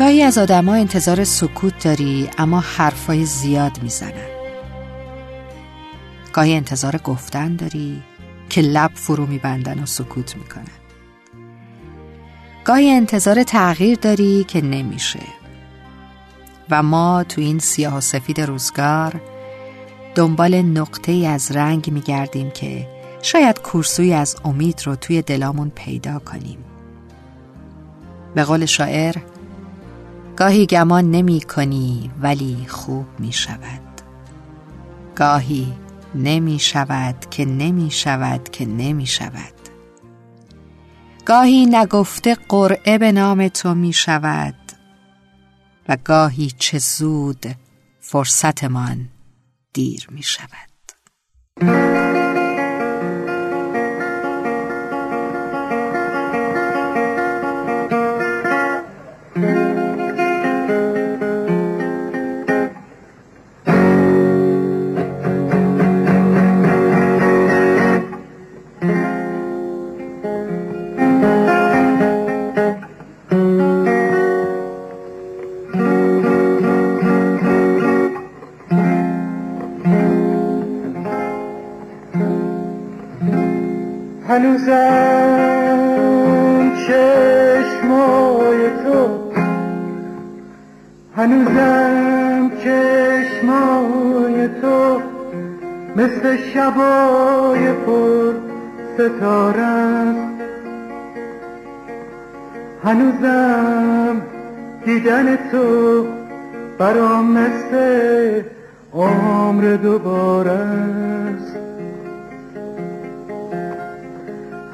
گاهی از آدما انتظار سکوت داری اما حرفای زیاد می‌زنن. گاهی انتظار گفتن داری که لب فرو میبندن و سکوت می‌کنن. گاهی انتظار تغییر داری که نمیشه. و ما تو این سیاه و سفید روزگار دنبال نقطه ای از رنگ میگردیم که شاید کورسوی از امید رو توی دلامون پیدا کنیم. به قول شاعر گاهی گمان نمی کنی ولی خوب می شود. گاهی نمی شود که نمی شود که نمی شود. گاهی نگفته قرعه به نام تو می شود و گاهی چه زود فرصتمان دیر می شود. هنوزم چشمای تو. هنوزم چشمای تو. مثل شبای پر ستاره هنوزم دیدن تو برام مثل عمر دوباره است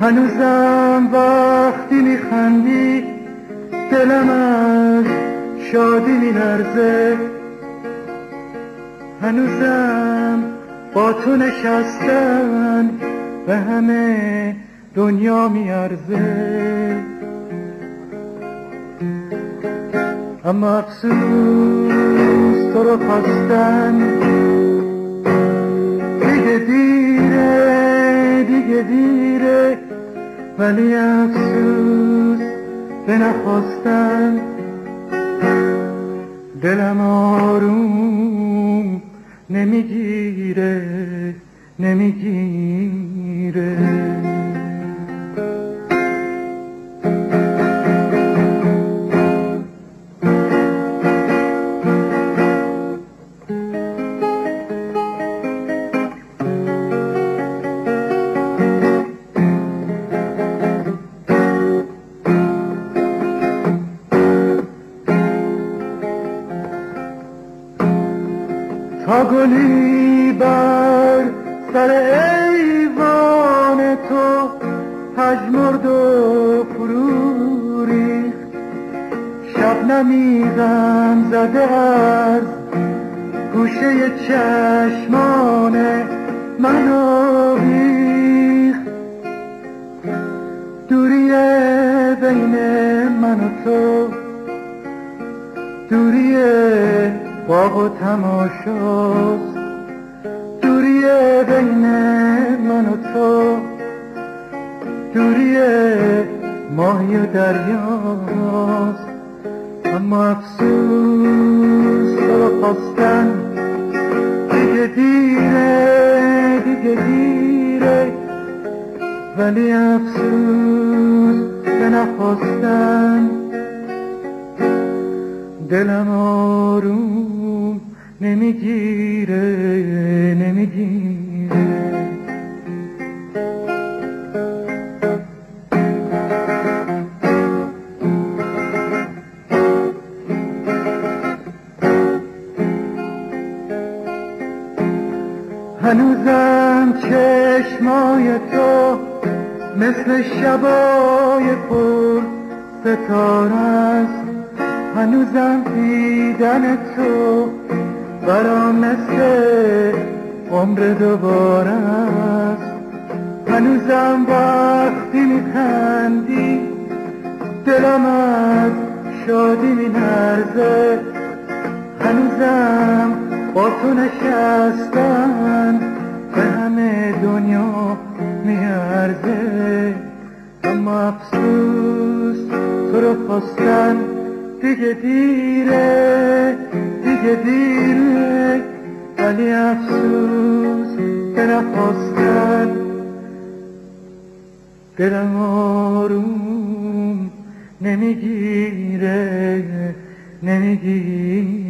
هنوزم وقتی میخندی دلم از شادی میلرزه. هنوزم با تو نشستن به همه دنیا میارزه. اما افسوس تو رو خواستن دیگه دیره دیگه دیره. ولی افسوس به نخواستن دلم آروم نمی‌گیره نمی‌گیره. تا گلی بر سر ایوان تو پژمرد و فرو ریخت. شب زده از گوشه چشمان منو ریخت. دوری بین من و تو دوری باغ و تماشاست دوری بین من و تو. دوری ماهی و دریاست. اما افسوس تو خواستن. دیگه دیره دیگه دیره ولی افسوس به نخواستن. دلم آروم نمی‌گیره نمی‌گیره. هنوزم چشمای تو مثل شبای پر ستاره است. هنوزم دیدن تو برام مثل عمر دوباره است. هنوزم وقتی میخندی دلم از شادی مینرزه هنوزم با تو نشستن به همه دنیا میارزه. اما افسوس تو رو خواستن دیگه دیره دیگه دیره. ولی افسوس به نخواستن دلم آروم نمی‌گیره نمی‌گیره.